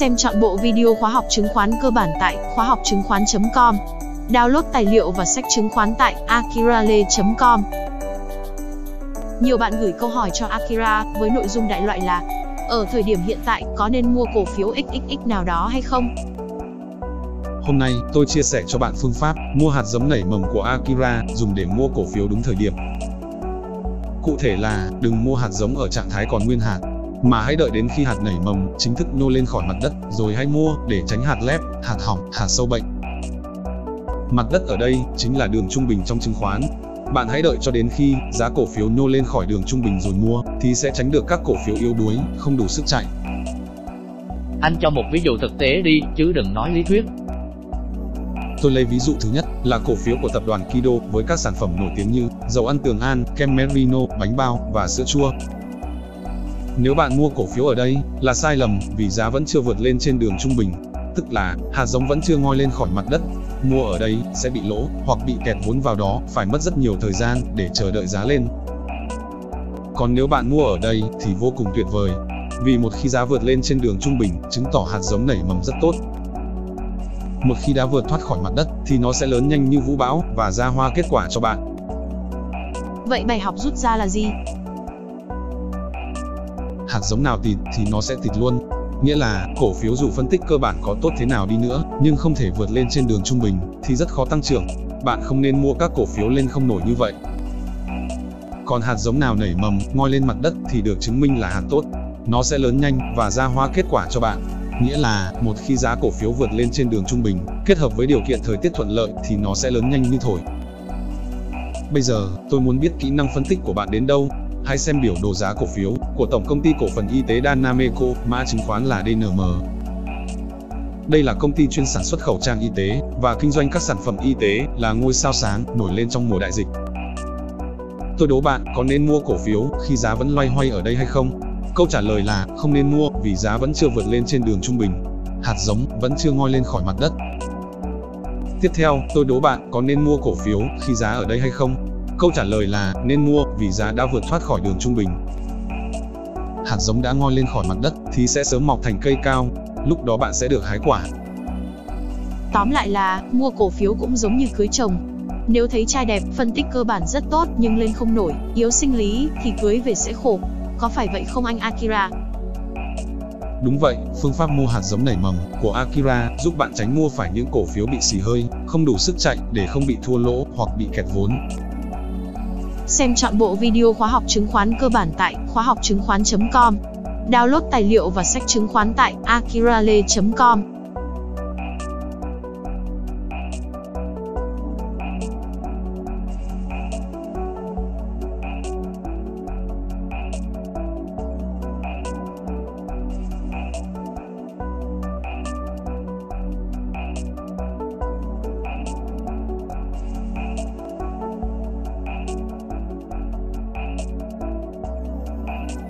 Xem chọn bộ video khóa học chứng khoán cơ bản tại khóa học chứng khoán.com. Download tài liệu và sách chứng khoán tại akirale.com. Nhiều bạn gửi câu hỏi cho Akira với nội dung đại loại là Ở thời điểm hiện tại có nên mua cổ phiếu XXX nào đó hay không? Hôm nay, tôi chia sẻ cho bạn phương pháp mua hạt giống nảy mầm của Akira dùng để mua cổ phiếu đúng thời điểm. Cụ thể là, đừng mua hạt giống ở trạng thái còn nguyên hạt, mà hãy đợi đến khi hạt nảy mầm chính thức nhô lên khỏi mặt đất, rồi hãy mua để tránh hạt lép, hạt hỏng, hạt sâu bệnh. Mặt đất ở đây chính là đường trung bình trong chứng khoán. Bạn hãy đợi cho đến khi giá cổ phiếu nhô lên khỏi đường trung bình rồi mua, thì sẽ tránh được các cổ phiếu yếu đuối, không đủ sức chạy. Anh cho một ví dụ thực tế đi, chứ đừng nói lý thuyết. Tôi lấy ví dụ thứ nhất là cổ phiếu của tập đoàn Kido với các sản phẩm nổi tiếng như dầu ăn tường an, kem merino, bánh bao và sữa chua. Nếu bạn mua cổ phiếu ở đây là sai lầm vì giá vẫn chưa vượt lên trên đường trung bình, tức là hạt giống vẫn chưa ngoi lên khỏi mặt đất. Mua ở đây sẽ bị lỗ hoặc bị kẹt vốn vào đó, phải mất rất nhiều thời gian để chờ đợi giá lên. Còn nếu bạn mua ở đây thì vô cùng tuyệt vời, vì một khi giá vượt lên trên đường trung bình, chứng tỏ hạt giống nảy mầm rất tốt. Một khi đã vượt thoát khỏi mặt đất thì nó sẽ lớn nhanh như vũ bão và ra hoa kết quả cho bạn. Vậy bài học rút ra là gì? Hạt giống nào tịt thì nó sẽ tịt luôn. Nghĩa là, cổ phiếu dù phân tích cơ bản có tốt thế nào đi nữa, nhưng không thể vượt lên trên đường trung bình, thì rất khó tăng trưởng. Bạn không nên mua các cổ phiếu lên không nổi như vậy. Còn hạt giống nào nảy mầm, ngoi lên mặt đất thì được chứng minh là hạt tốt. Nó sẽ lớn nhanh và ra hoa kết quả cho bạn. Nghĩa là, một khi giá cổ phiếu vượt lên trên đường trung bình, kết hợp với điều kiện thời tiết thuận lợi thì nó sẽ lớn nhanh như thổi. Bây giờ, tôi muốn biết kỹ năng phân tích của bạn đến đâu. Hãy xem biểu đồ giá cổ phiếu của Tổng công ty cổ phần y tế Danameco, mã chứng khoán là DNM. Đây là công ty chuyên sản xuất khẩu trang y tế và kinh doanh các sản phẩm y tế là ngôi sao sáng nổi lên trong mùa đại dịch. Tôi đố bạn có nên mua cổ phiếu khi giá vẫn loay hoay ở đây hay không? Câu trả lời là không nên mua vì giá vẫn chưa vượt lên trên đường trung bình. Hạt giống vẫn chưa ngoi lên khỏi mặt đất. Tiếp theo, tôi đố bạn có nên mua cổ phiếu khi giá ở đây hay không? Câu trả lời là nên mua vì giá đã vượt thoát khỏi đường trung bình. Hạt giống đã ngoi lên khỏi mặt đất thì sẽ sớm mọc thành cây cao, lúc đó bạn sẽ được hái quả. Tóm lại là, mua cổ phiếu cũng giống như cưới chồng. Nếu thấy trai đẹp, phân tích cơ bản rất tốt nhưng lên không nổi, yếu sinh lý thì cưới về sẽ khổ. Có phải vậy không anh Akira? Đúng vậy, phương pháp mua hạt giống nảy mầm của Akira giúp bạn tránh mua phải những cổ phiếu bị xì hơi, không đủ sức chạy để không bị thua lỗ hoặc bị kẹt vốn. Xem chọn bộ video khóa học chứng khoán cơ bản tại khóa học chứng khoán.com. Download tài liệu và sách chứng khoán tại akirale.com.